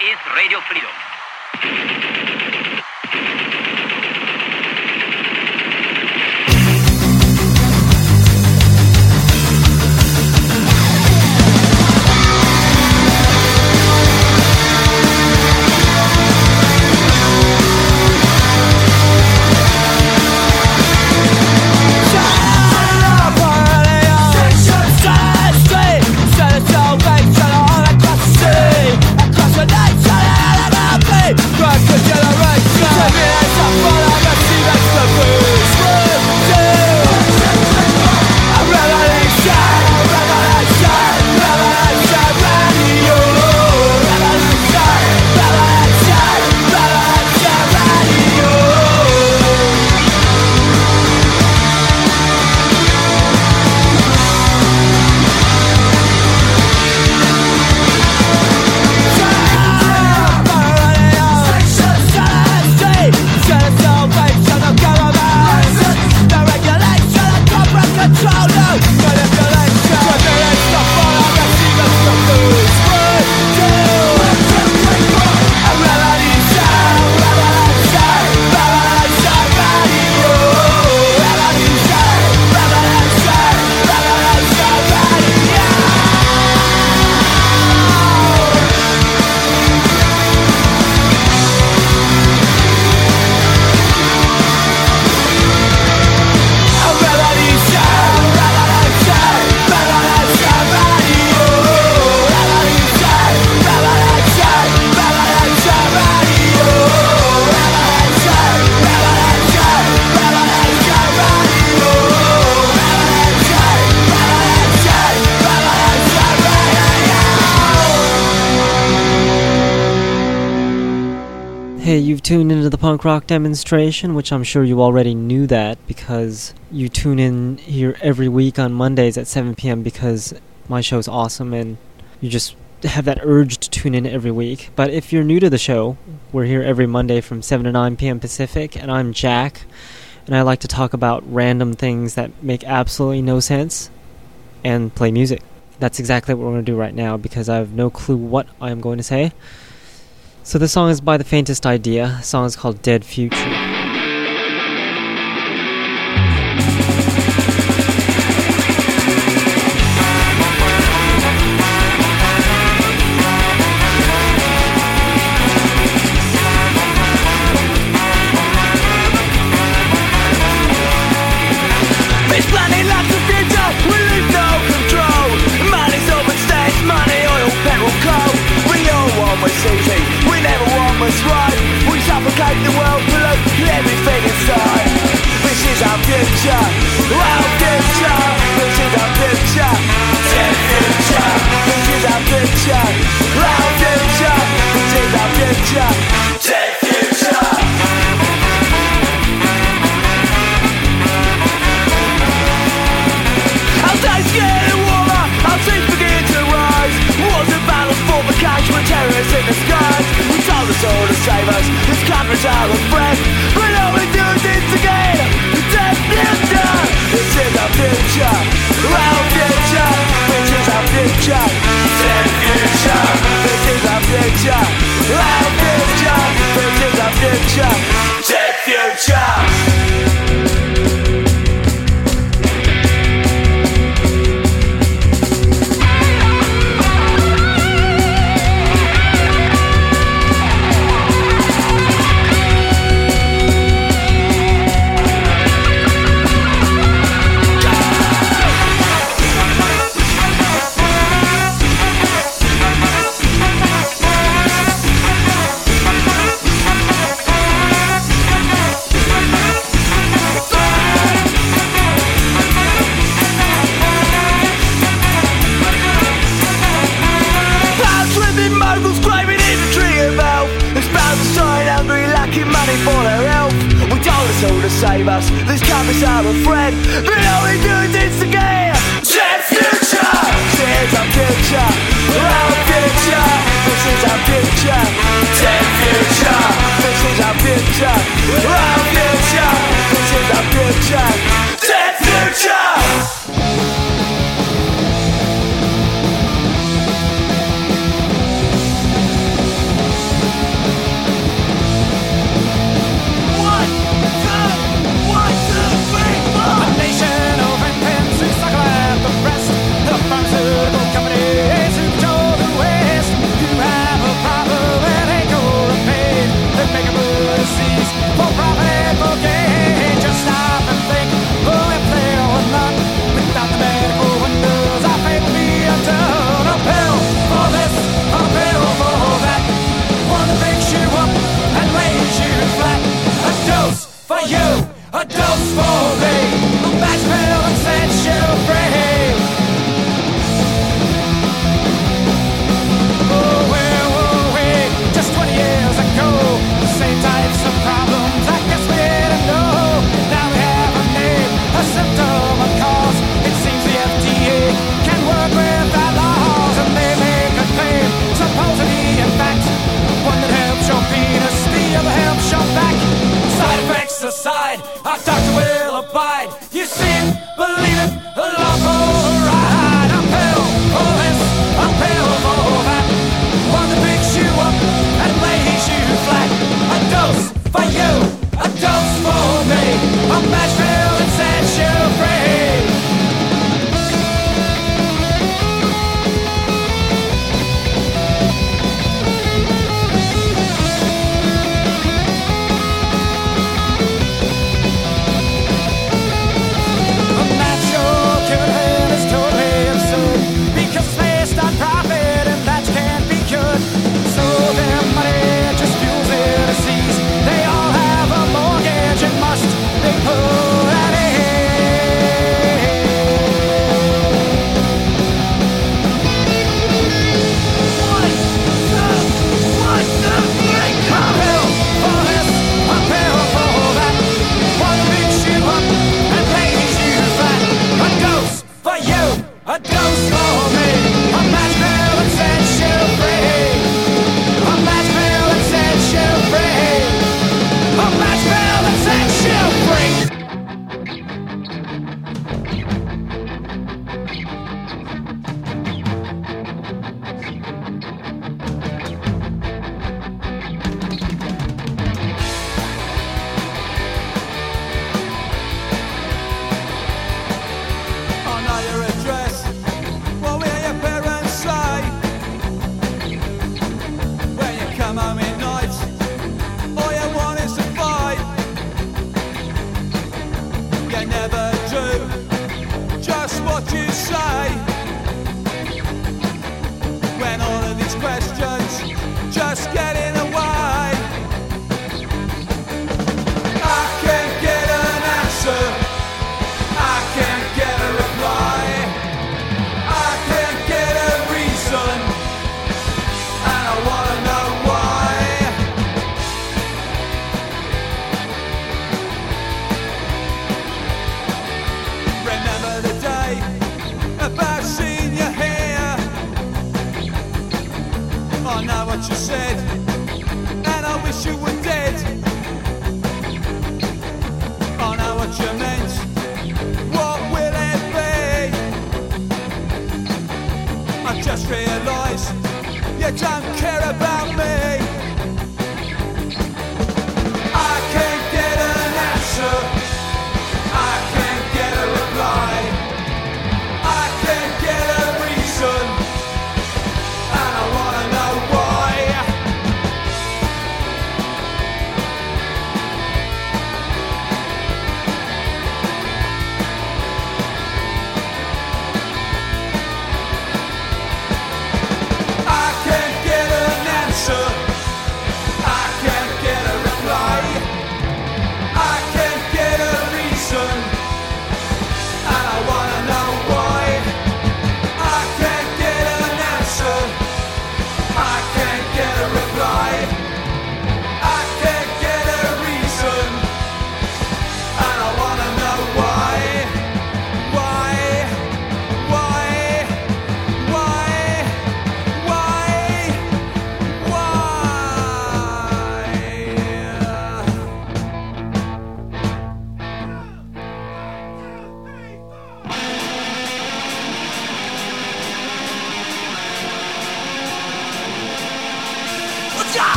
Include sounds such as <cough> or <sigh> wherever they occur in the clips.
is Radio Freedom. Punk rock demonstration, which I'm sure you already knew that because you tune in here every week on Mondays at 7 p.m. because my show's awesome and you just have that urge to tune in every week. But if you're new to the show, we're here every Monday from 7 to 9 p.m. Pacific, and I'm Jack, and I like to talk about random things that make absolutely no sense and play music. That's exactly what we're going to do right now because I have no clue what I'm going to say. So the song is by The Faintest Idea. The song is called Dead Future.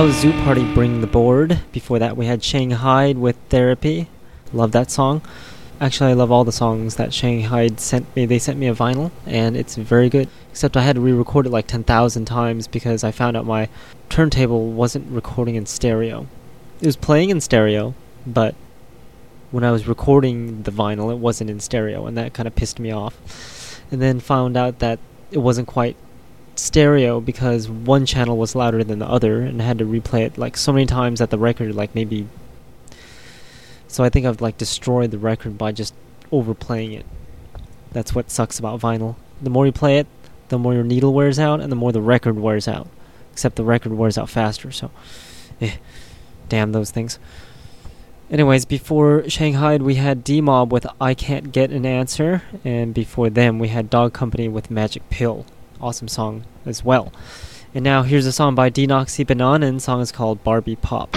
That was Zoo Party Bring the Board. Before that, we had Shanghai with Therapy. Love that song. Actually, I love all the songs that Shanghai sent me. They sent me a vinyl, and it's very good. Except I had to re record it like 10,000 times because I found out my turntable wasn't recording in stereo. It was playing in stereo, but when I was recording the vinyl, it wasn't in stereo, and that kind of pissed me off. And then found out that it wasn't quite stereo because one channel was louder than the other and I had to replay it like so many times that the record like maybe so I think I've like destroyed the record by just overplaying it. That's what sucks about vinyl. The more you play it, the more your needle wears out and the more the record wears out. Except the record wears out faster, so eh, damn those things. Anyways, before Shanghai we had D Mob with I Can't Get an Answer and before them we had Dog Company with Magic Pill awesome song as well. And now here's a song by Denoxy Banana, and the song is called Barbie Pop.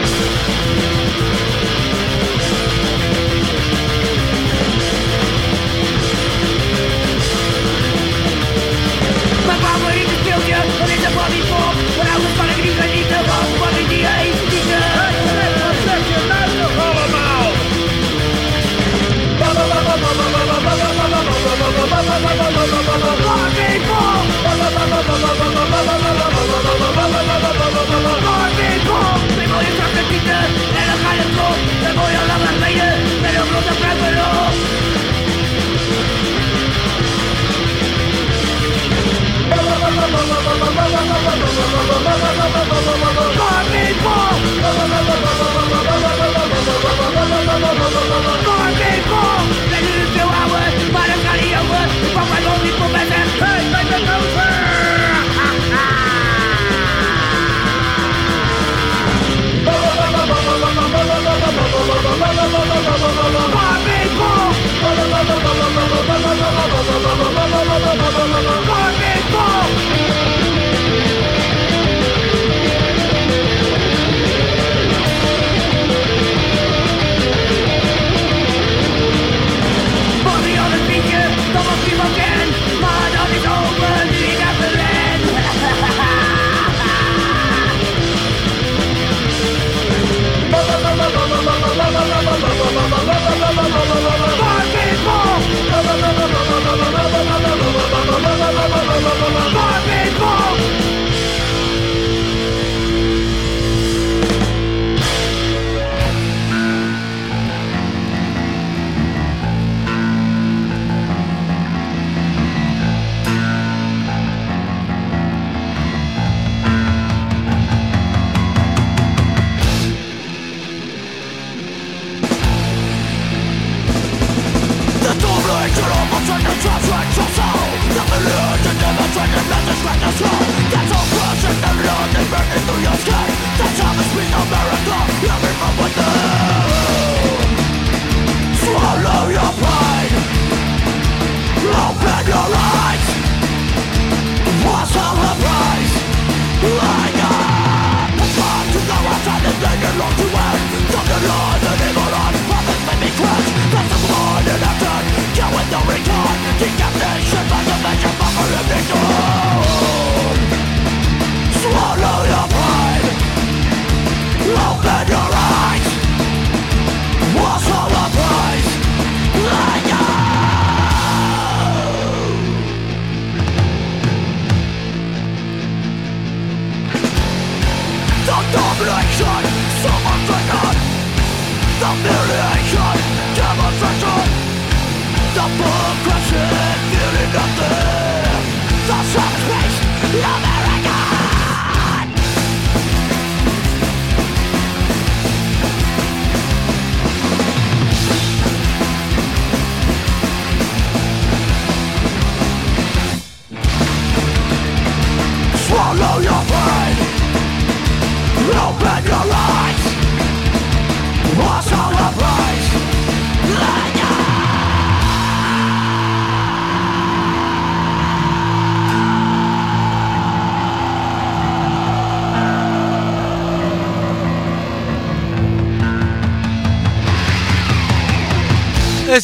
Barbie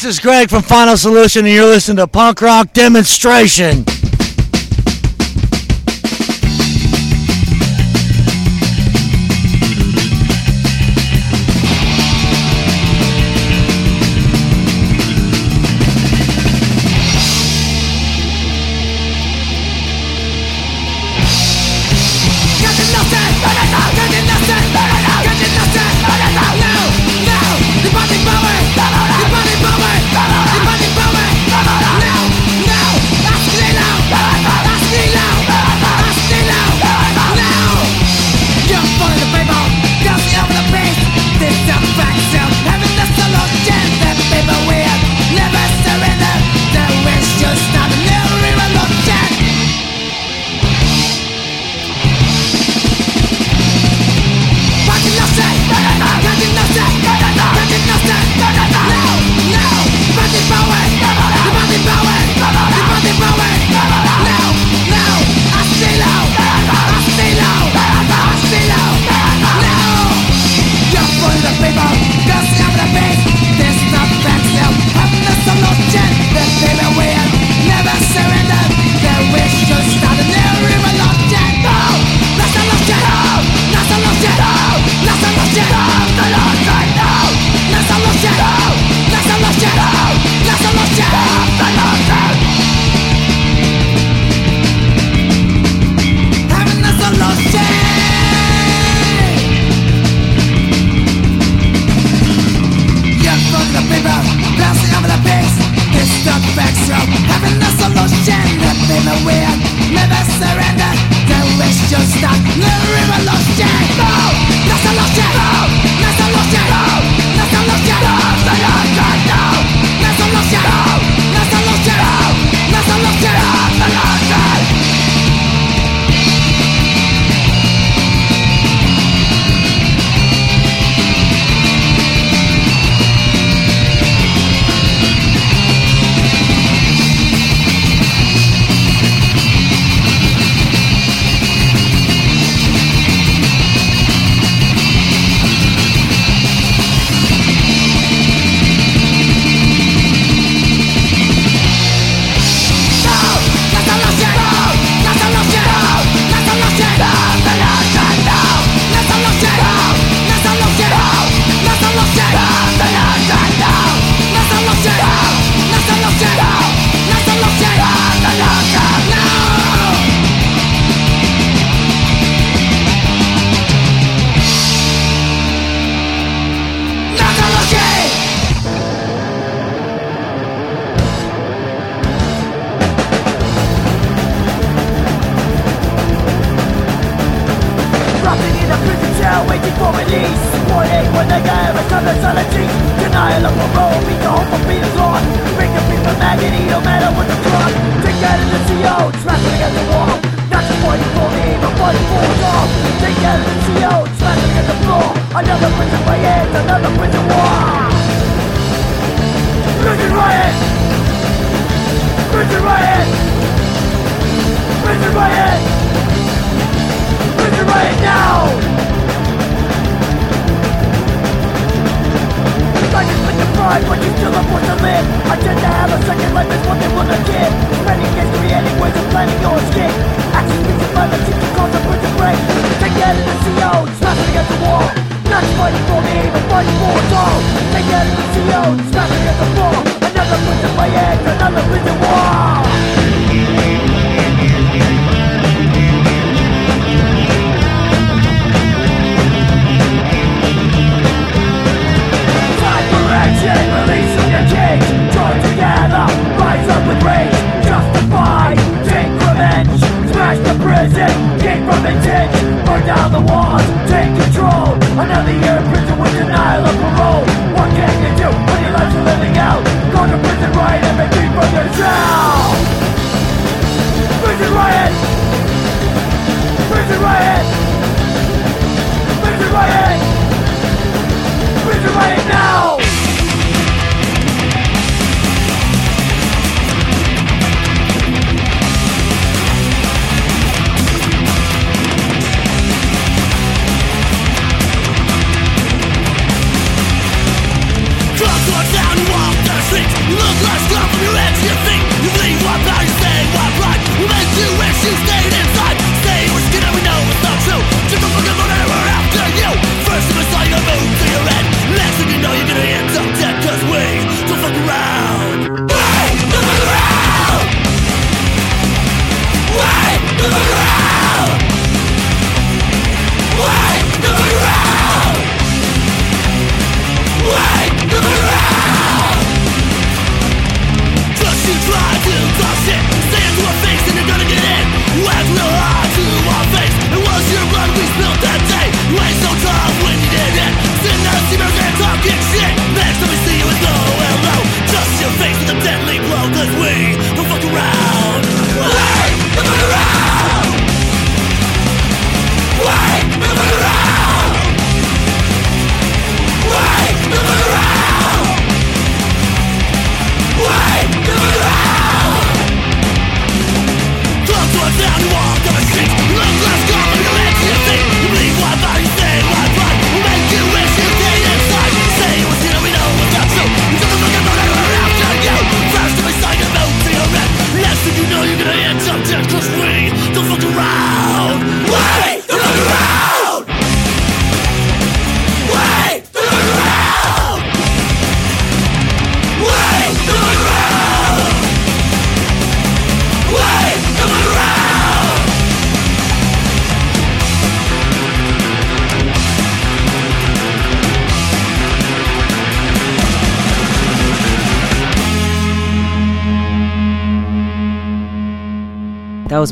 This is Greg from Final Solution, and you're listening to Punk Rock Demonstration.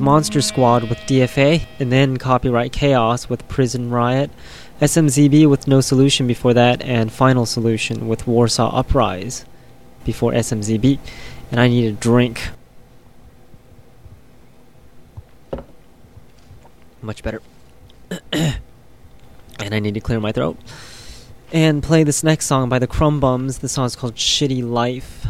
Monster Squad with DFA, and then Copyright Chaos with Prison Riot, SMZB with No Solution before that, and Final Solution with Warsaw Uprise before SMZB. And I need a drink. Much better. <coughs> and I need to clear my throat. And play this next song by the Crumb Bums. The song is called Shitty Life.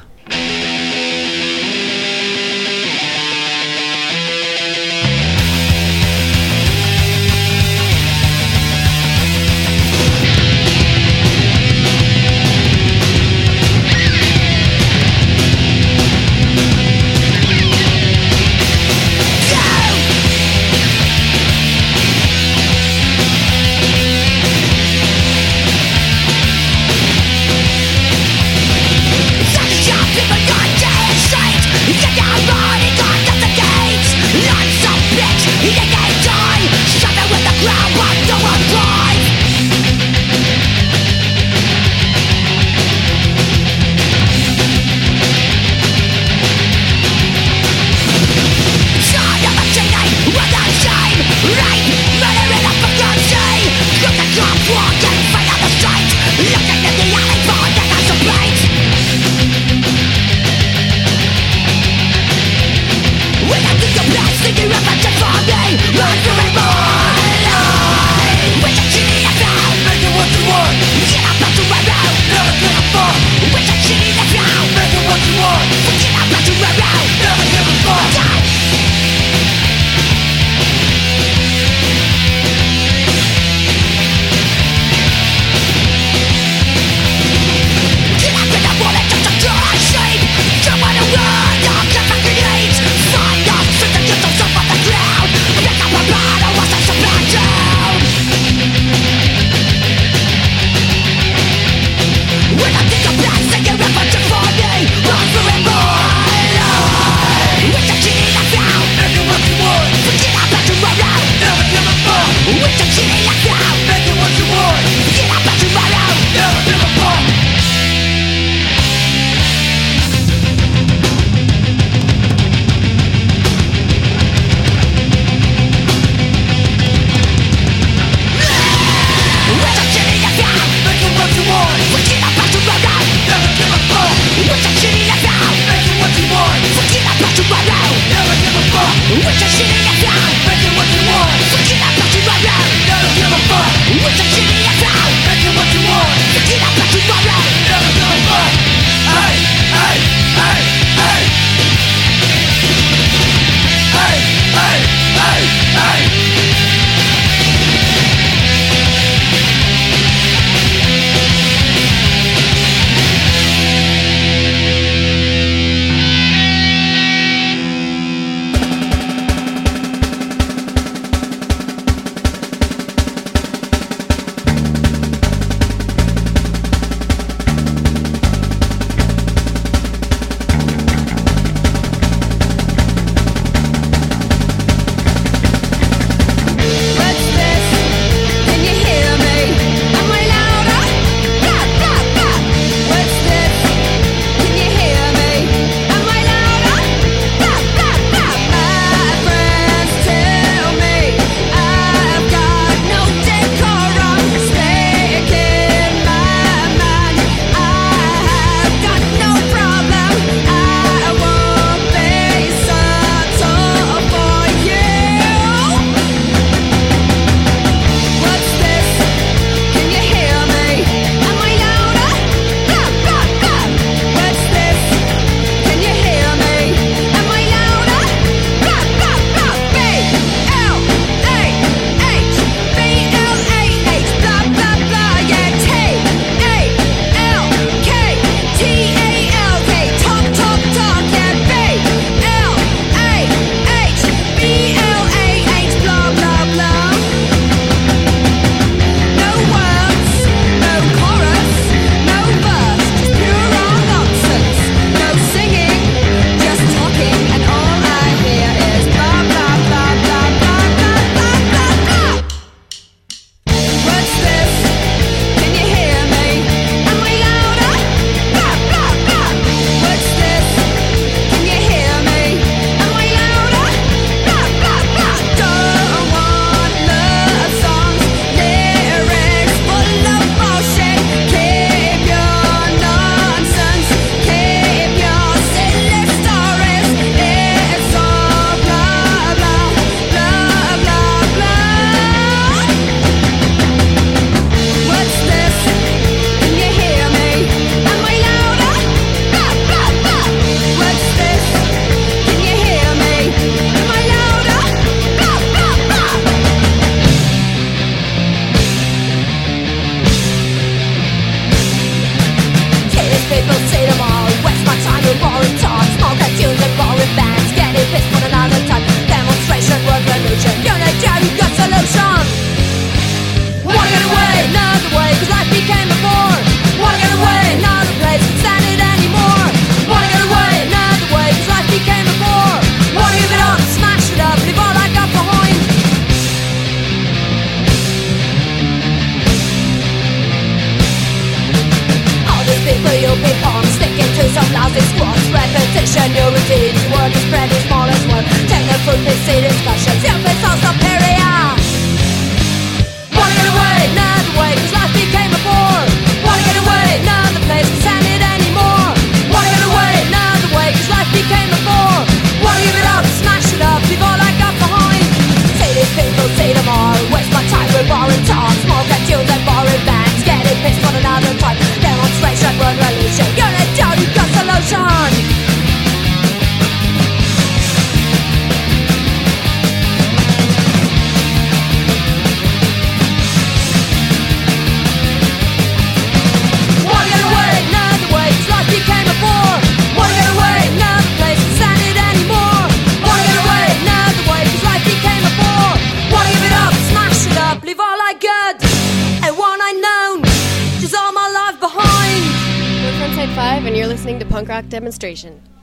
tomorrow No never give a fuck Which I shit Demonstration.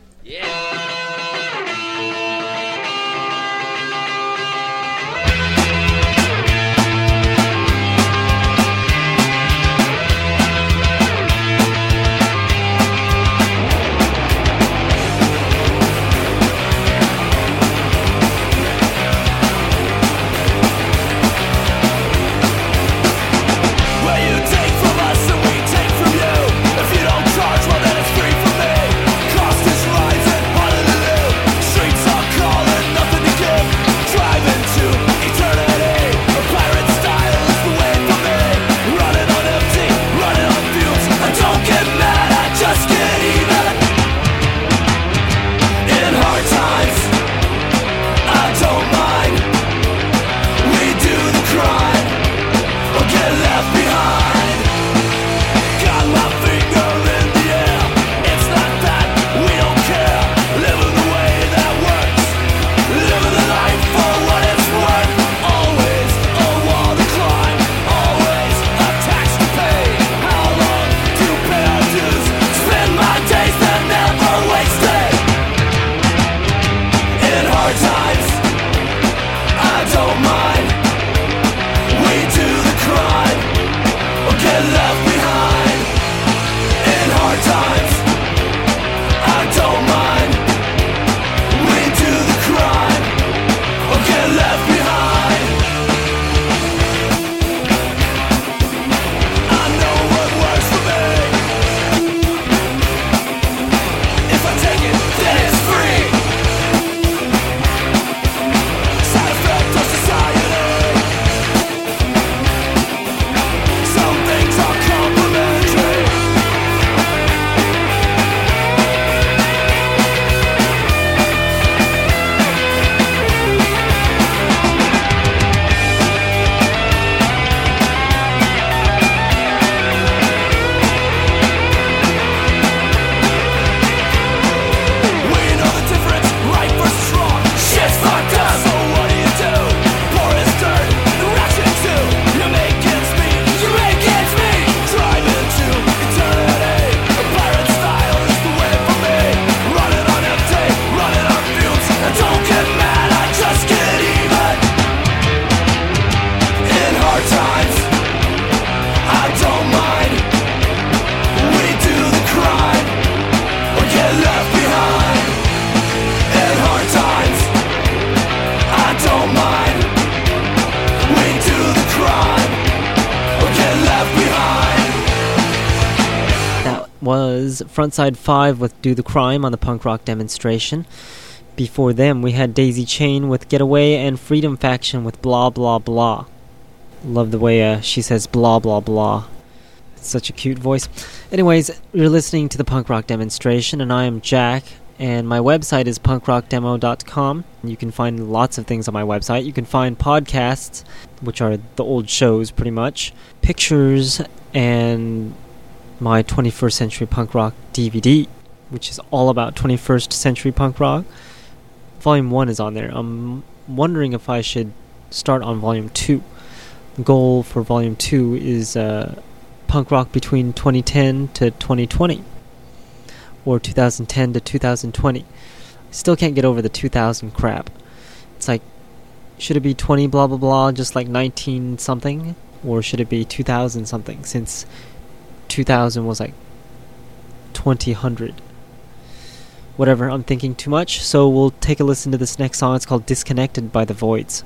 was Frontside 5 with Do the Crime on the punk rock demonstration. Before them, we had Daisy Chain with Getaway and Freedom Faction with Blah Blah Blah. Love the way uh, she says blah blah blah. Such a cute voice. Anyways, you're listening to the punk rock demonstration, and I am Jack, and my website is punkrockdemo.com. You can find lots of things on my website. You can find podcasts, which are the old shows pretty much, pictures, and my 21st Century Punk Rock DVD, which is all about 21st Century Punk Rock. Volume 1 is on there. I'm wondering if I should start on Volume 2. The goal for Volume 2 is uh, punk rock between 2010 to 2020, or 2010 to 2020. Still can't get over the 2000 crap. It's like, should it be 20 blah blah blah, just like 19 something? Or should it be 2000 something? Since 2000 was like 2000 whatever i'm thinking too much so we'll take a listen to this next song. It's called disconnected by the voids.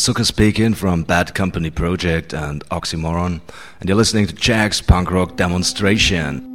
Suka speaking from Bad Company Project and Oxymoron, and you're listening to Jack's Punk Rock Demonstration.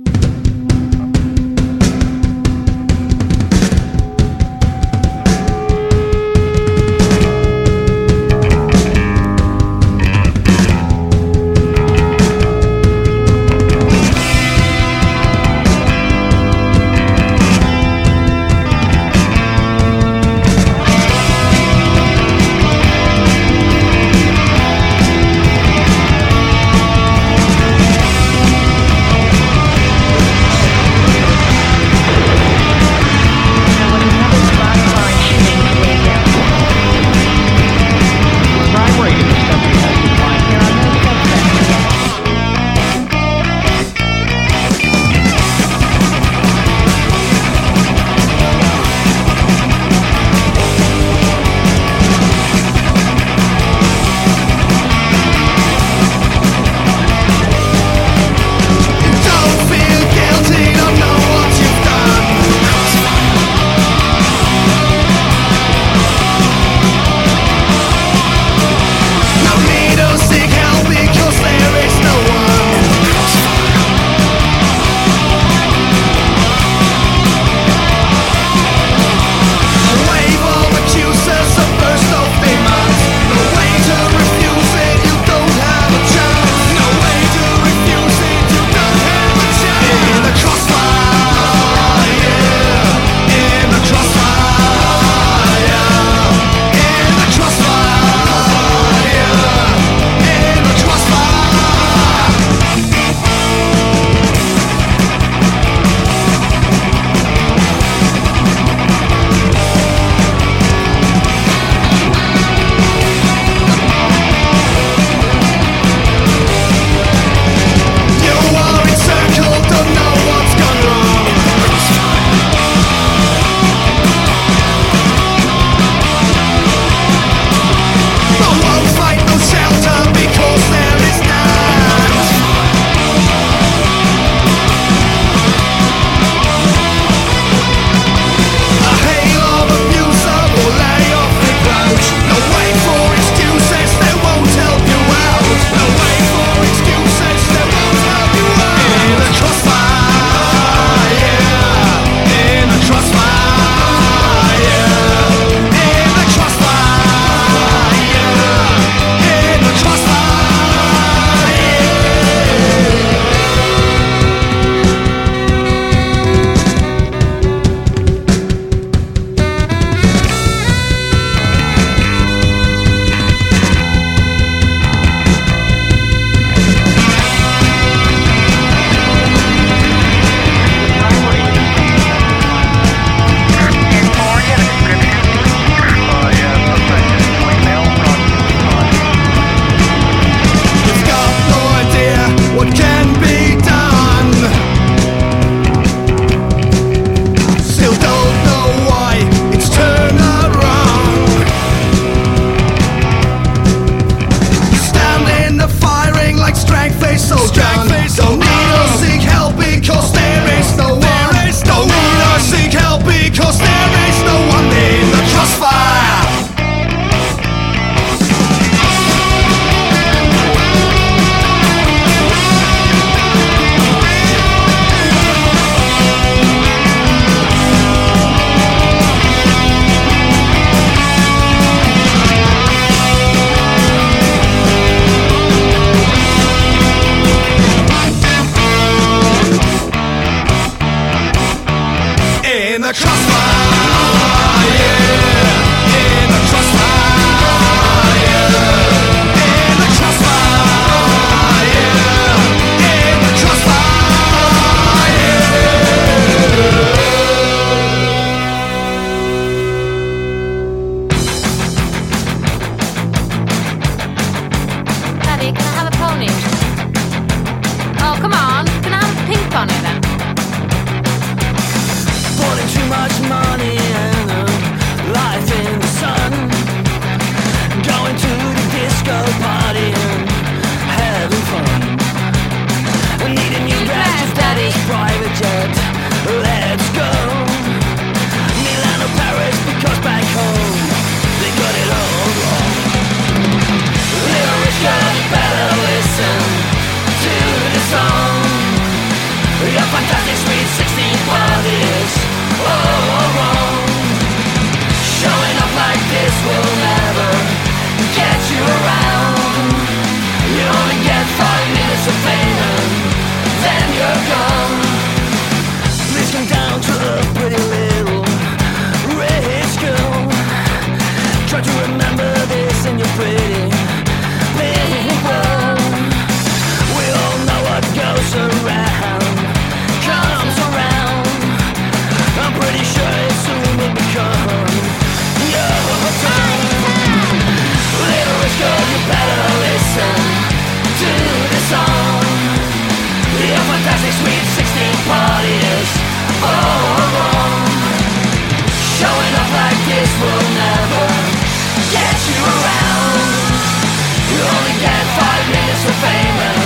fame and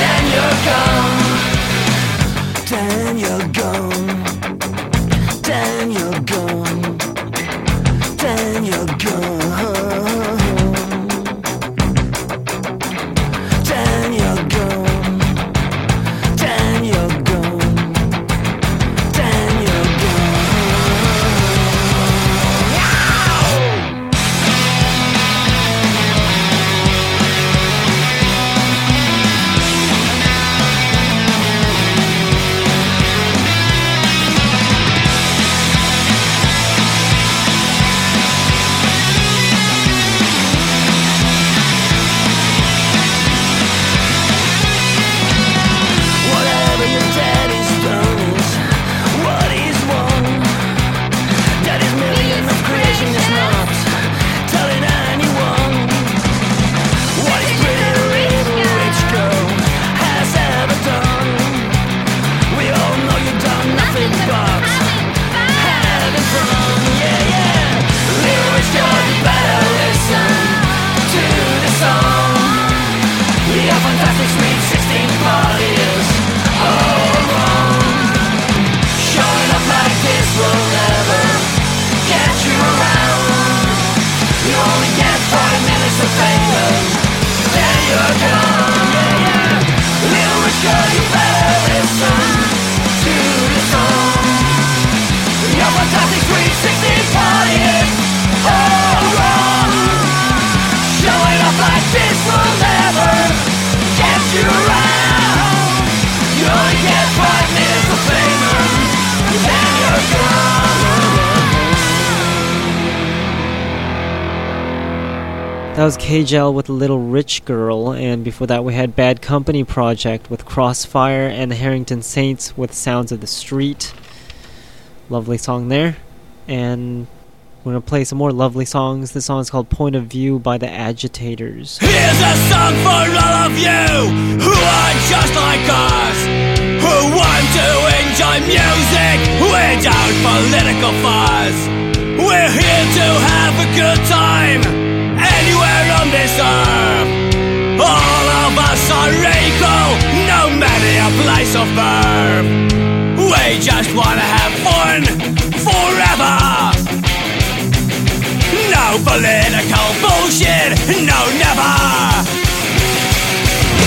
then you're gone. Damn. KGL with Little Rich Girl, and before that we had Bad Company Project with Crossfire and the Harrington Saints with Sounds of the Street. Lovely song there. And we're gonna play some more lovely songs. This song is called Point of View by the Agitators. Here's a song for all of you who are just like us, who want to enjoy music without political fuss. We're here to have a good time serve. All of us are equal, no matter your place of birth. We just wanna have fun forever. No political bullshit, no never.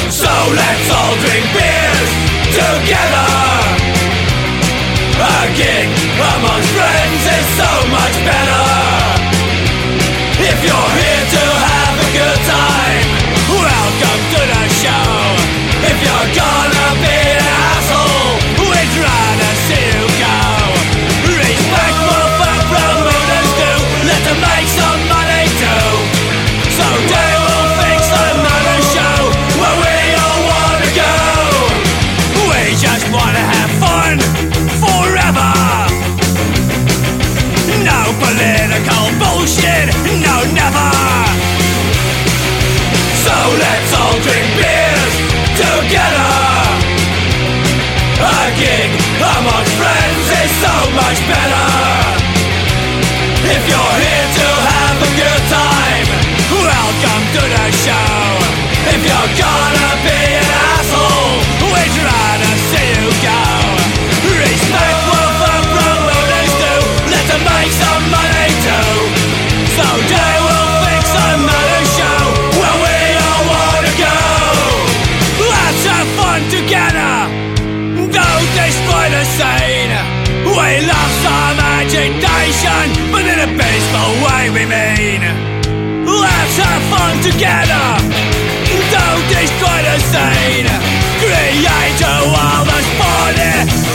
So let's all drink beers together. A gig amongst friends is so much better if you're here. gonna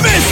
promise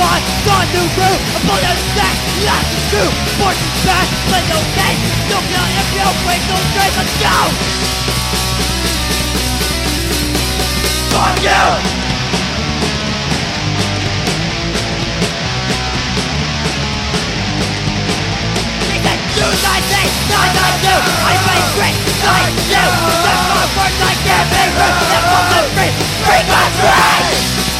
Find, gone to crew, upon the stack, last two, fortune back, play no game, no kill if you break no straight, let's go! Fuck you! Choose I say, not I do I play great, like you Step forward like every room Step on the free, free country Free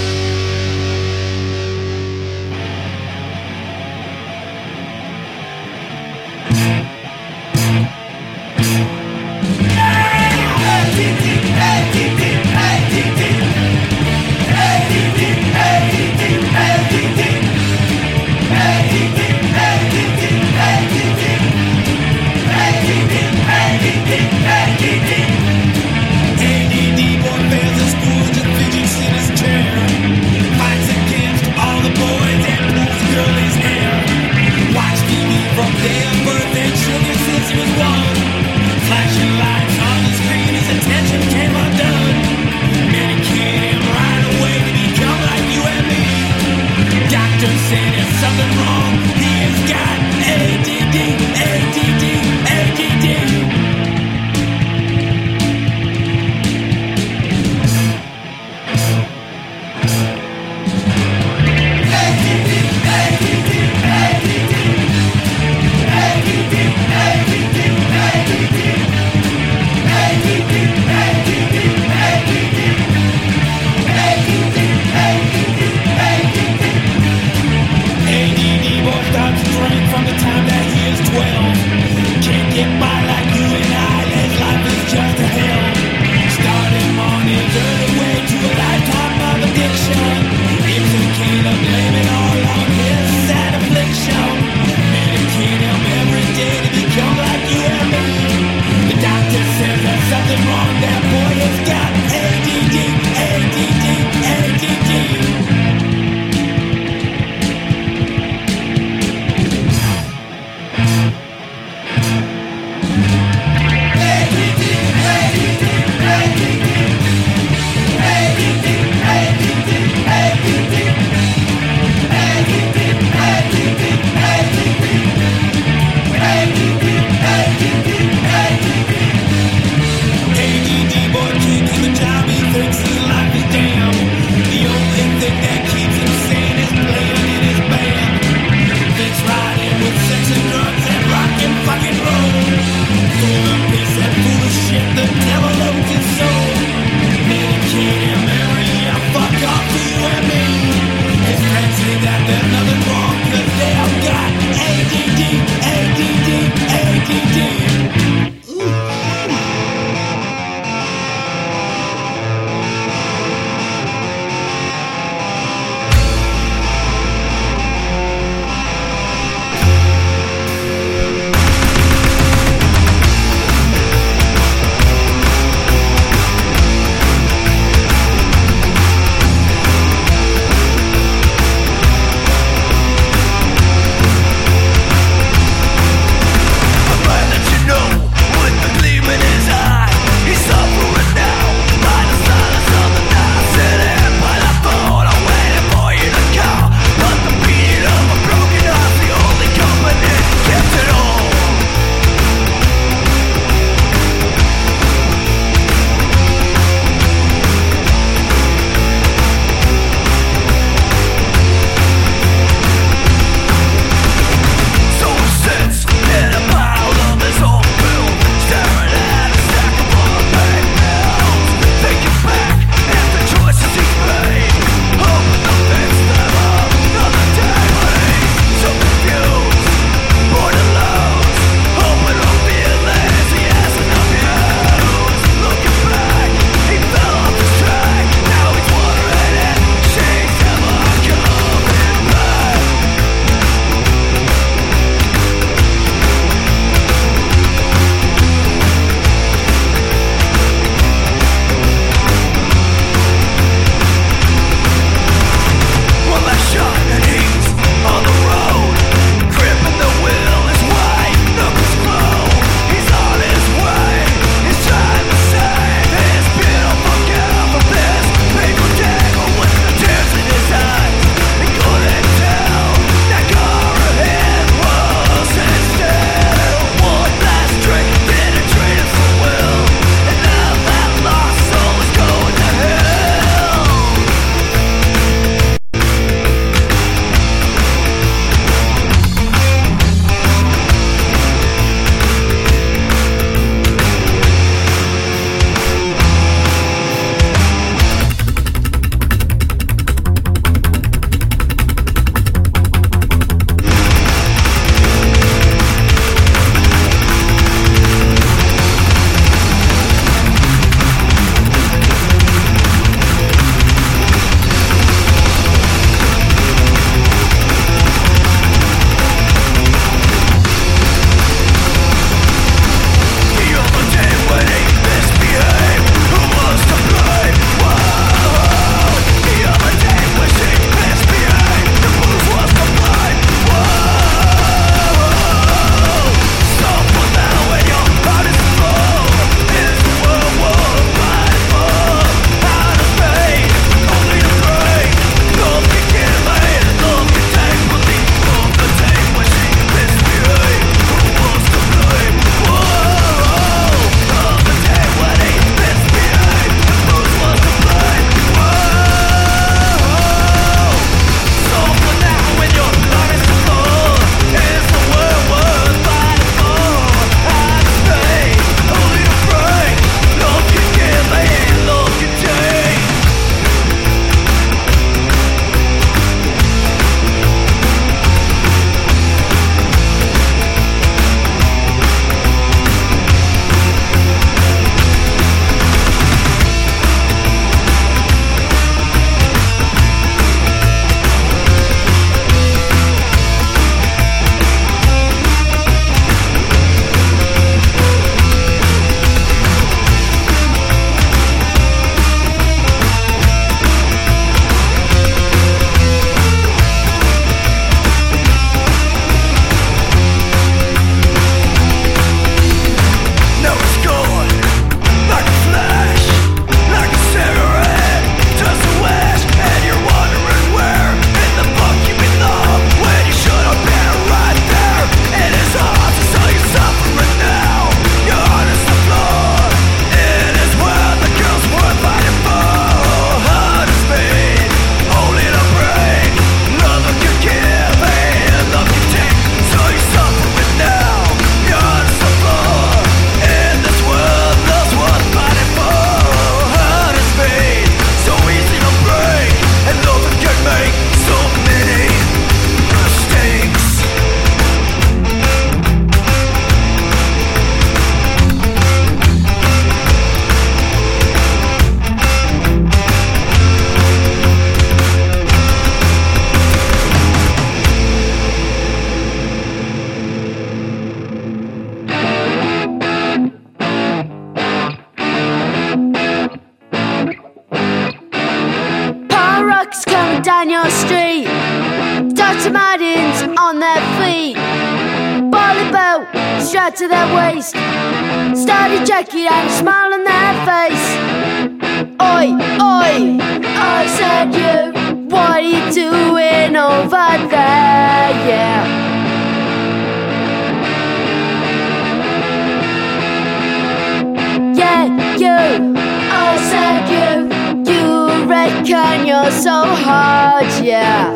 Reckon you're so hard, yeah.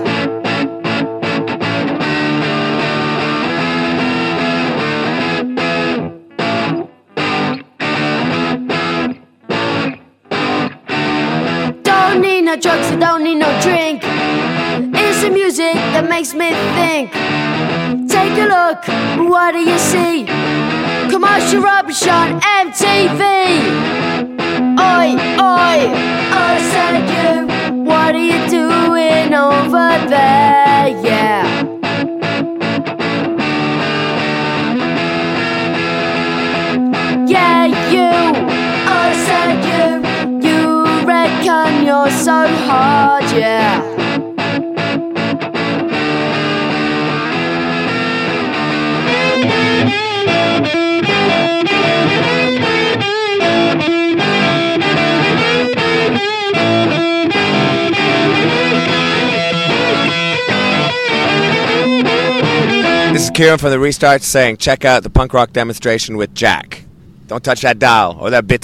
Don't need no drugs, I don't need no drink. It's the music that makes me think. Take a look, what do you see? Commercial rubbish on MTV. Oi, oi, I said you. What are you doing over there? Yeah. Yeah, you. I said you. You reckon you're so hard, yeah. Kieran from the Restart saying, check out the punk rock demonstration with Jack. Don't touch that dial or that bit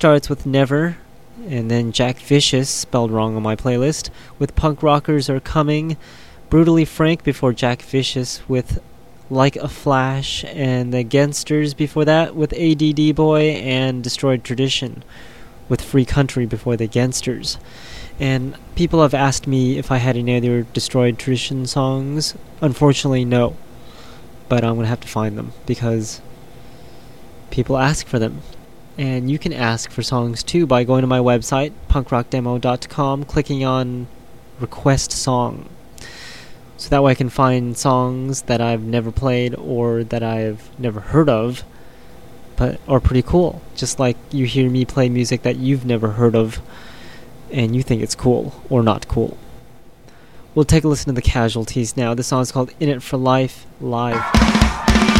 restarts with Never, and then Jack Vicious, spelled wrong on my playlist, with Punk Rockers Are Coming, Brutally Frank before Jack Vicious with Like a Flash, and the Gensters before that with ADD Boy, and Destroyed Tradition with Free Country before the Gensters. And people have asked me if I had any other Destroyed Tradition songs. Unfortunately, no. But I'm to have to find them because people ask for them. And you can ask for songs too by going to my website, punkrockdemo.com, clicking on Request Song. So that way I can find songs that I've never played or that I've never heard of, but are pretty cool. Just like you hear me play music that you've never heard of and you think it's cool or not cool. We'll take a listen to the casualties now. This song is called In It for Life Live.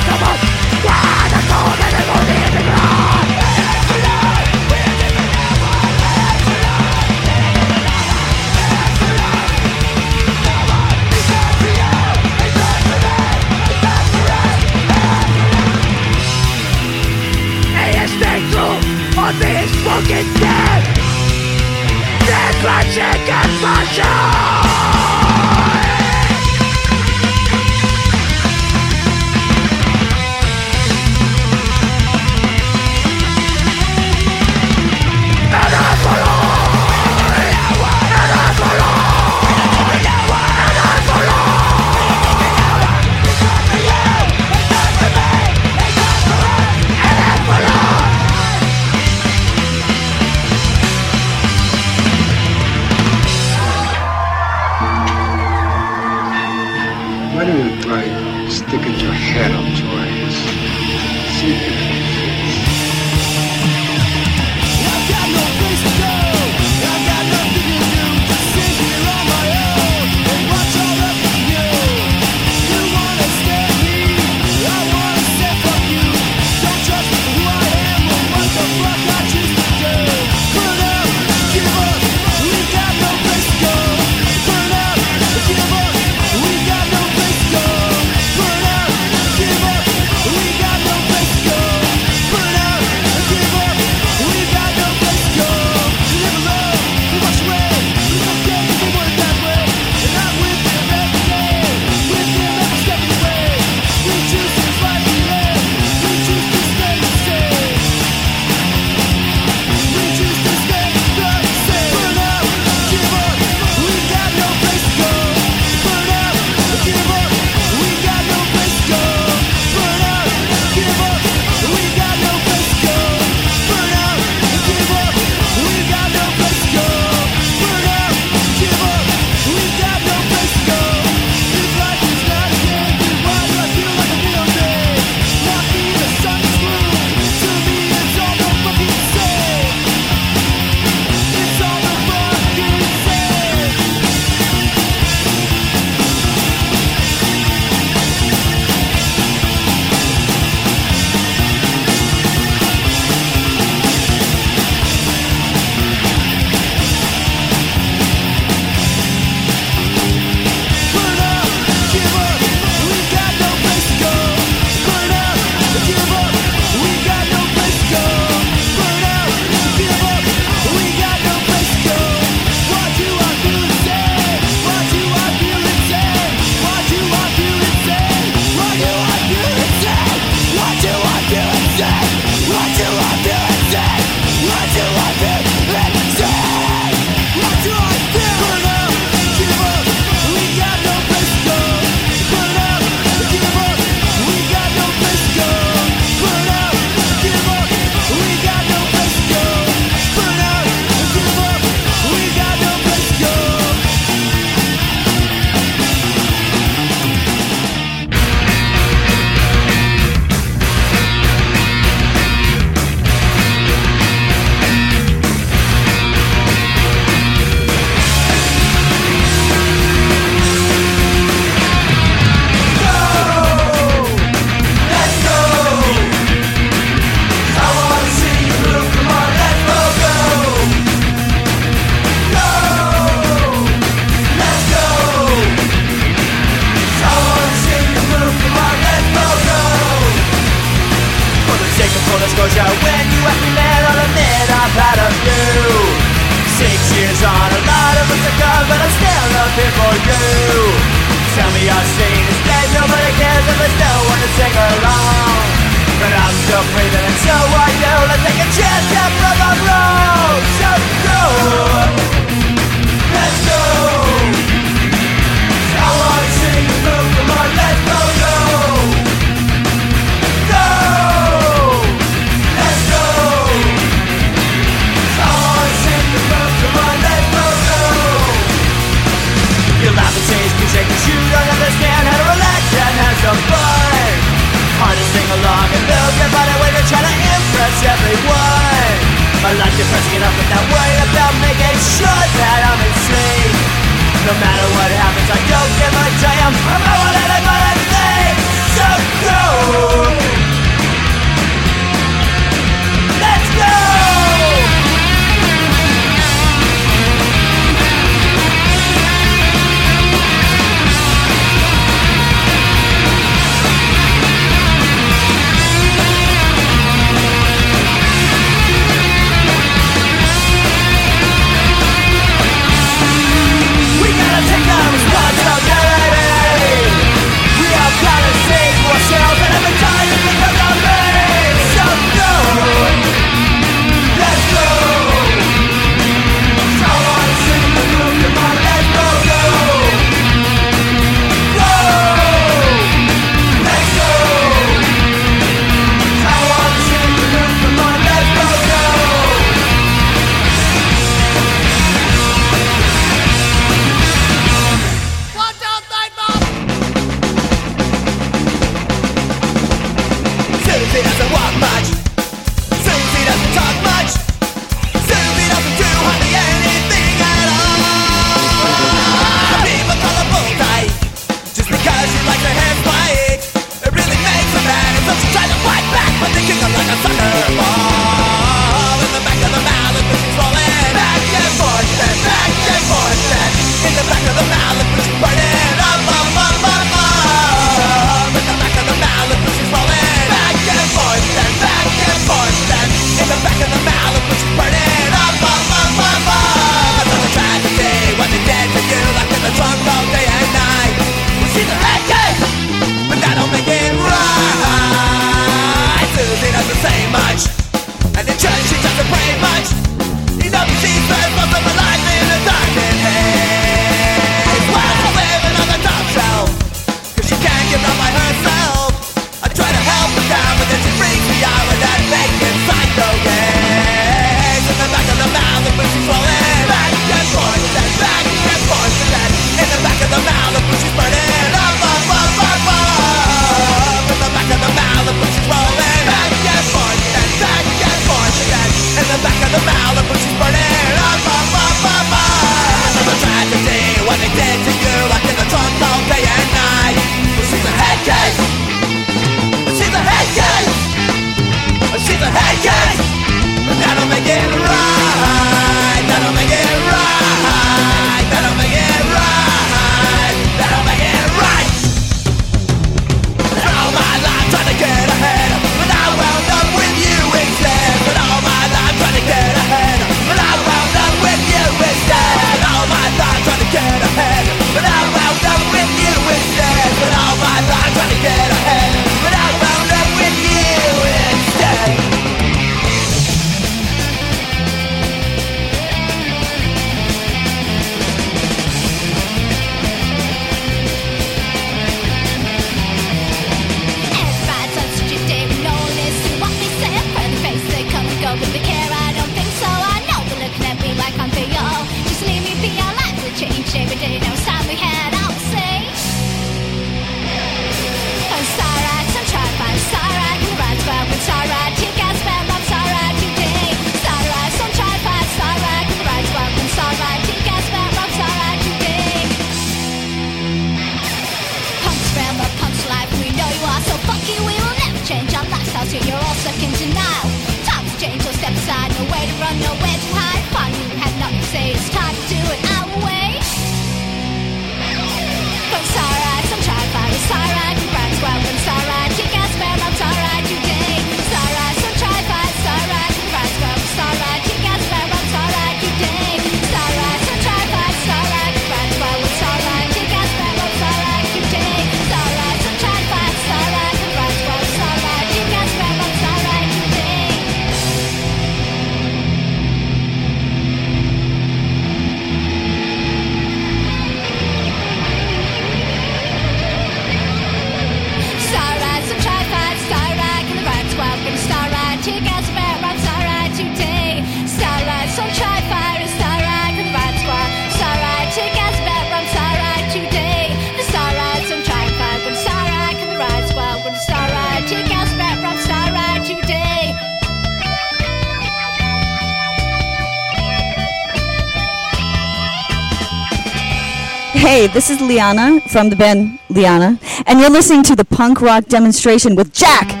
Hey, this is Liana from the band Liana, and you're listening to the punk rock demonstration with Jack.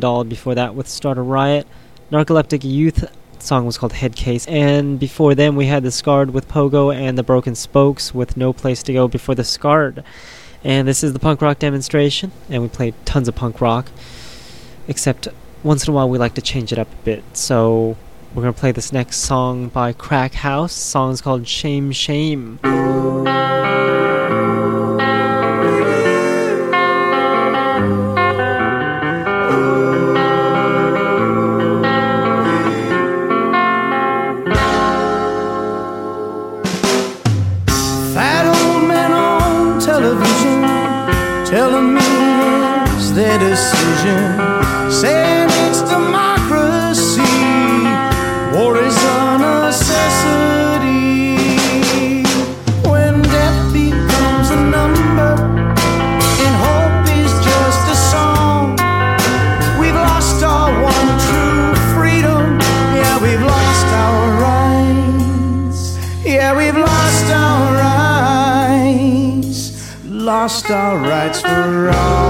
Doll. Before that with Start a Riot. Narcoleptic Youth song was called Headcase. And before them we had The Scarred with Pogo and The Broken Spokes with No Place to Go before The Scarred. And this is the punk rock demonstration. And we played tons of punk rock. Except once in a while we like to change it up a bit. So we're going to play this next song by Crack House. The song is called Shame Shame. Lost our rights for all.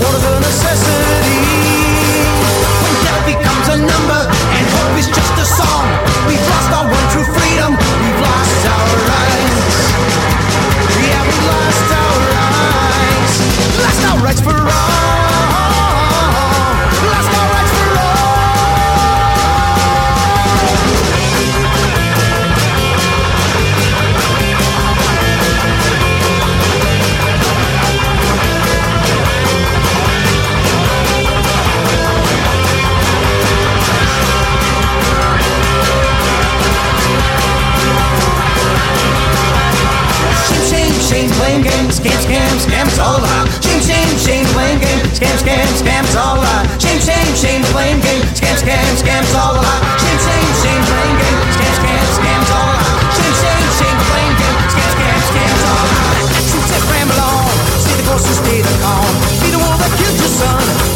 What of a scam, scam, all a lie. Shame, shame, shame, playing games, scam, scam, scam, it's all a lie. Shame, shame, shame, playing games, scam, scam, scam, it's all a lie. Shame, shame, shame, playing games, scam, scam, scam, it's all. Shame, shame, shame, playing games, scam, scam, scam, it's all a lie. Shoot that ramble on, stay the course and stay the calm. Be the war that killed your son,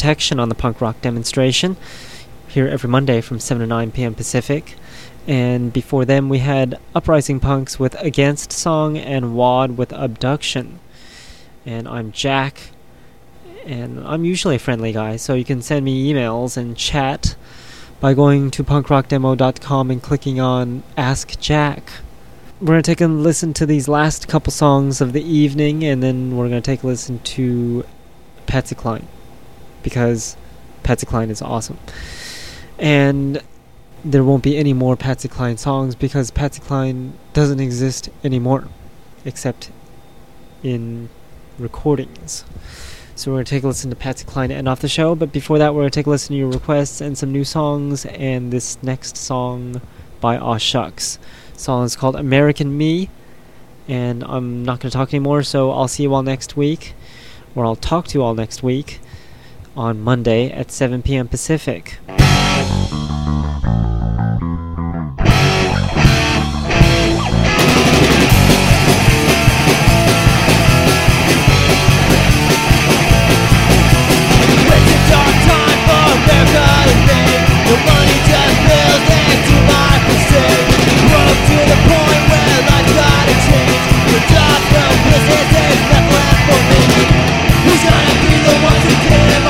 Protection on the punk rock demonstration. Here every Monday from 7 to 9 p.m. Pacific. And before them, we had Uprising Punks with Against Song and Wad with Abduction. And I'm Jack, and I'm usually a friendly guy, so you can send me emails and chat by going to punkrockdemo.com and clicking on Ask Jack. We're going to take a listen to these last couple songs of the evening, and then we're going to take a listen to Patsy Cline, because Patsy Cline is awesome. And there won't be any more Patsy Cline songs because Patsy Cline doesn't exist anymore, except in recordings. So we're going to take a listen to Patsy Cline end off the show, but before that, we're going to take a listen to your requests and some new songs, and this next song by Aw Shucks. Song is called American Me, and I'm not going to talk anymore, so I'll see you all next week, or I'll talk to you all next week on Monday at 7 p.m. Pacific. It's a dark time for America today.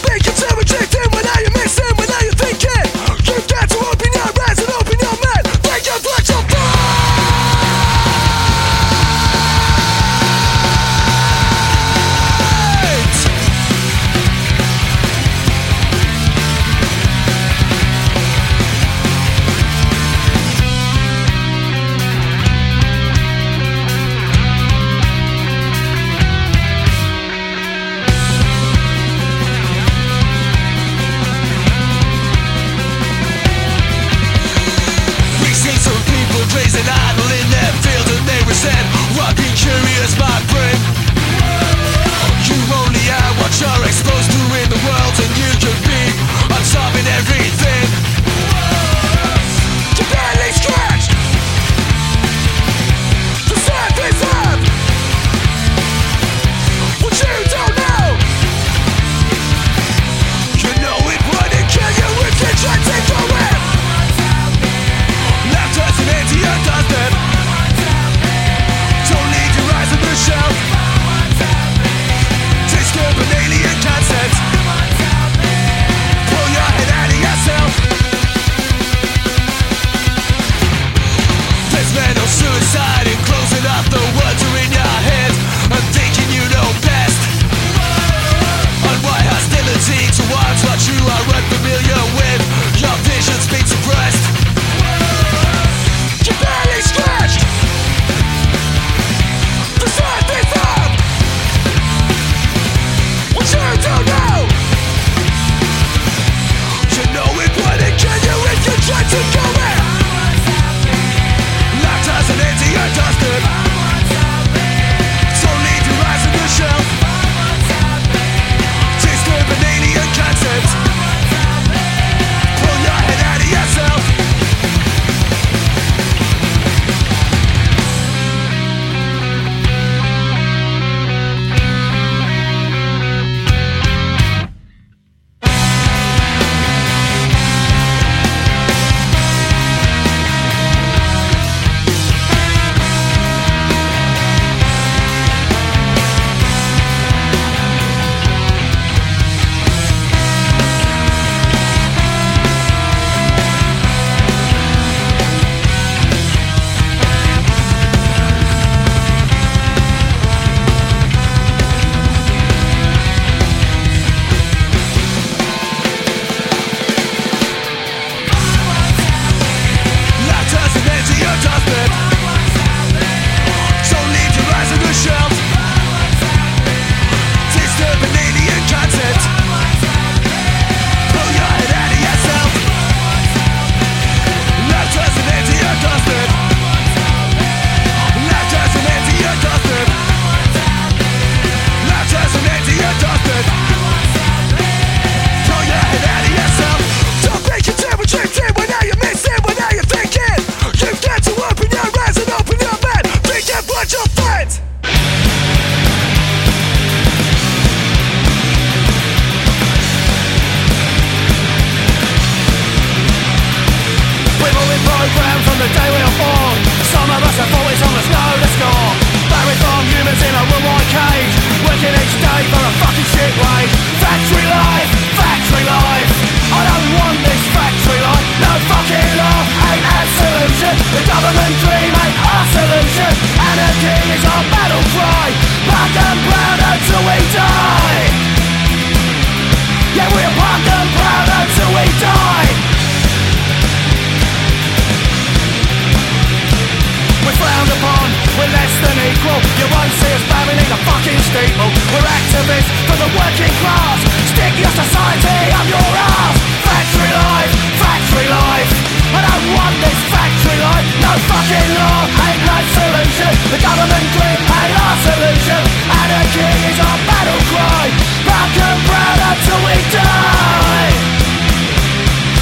than equal You won't see us bowing in a fucking steeple. We're activists for the working class. Stick your society up your ass. Factory life, factory life. I don't want this factory life. No fucking law ain't no solution. The government dream ain't our solution. Anarchy is our battle cry. Punk and proud until we die.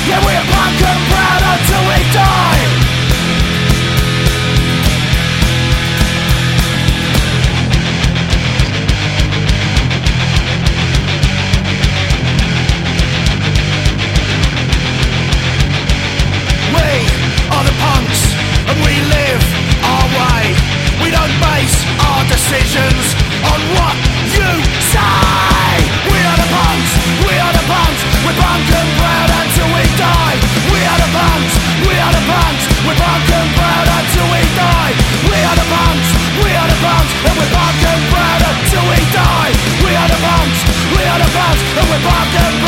Yeah we're punk and proud until we die. Pop. the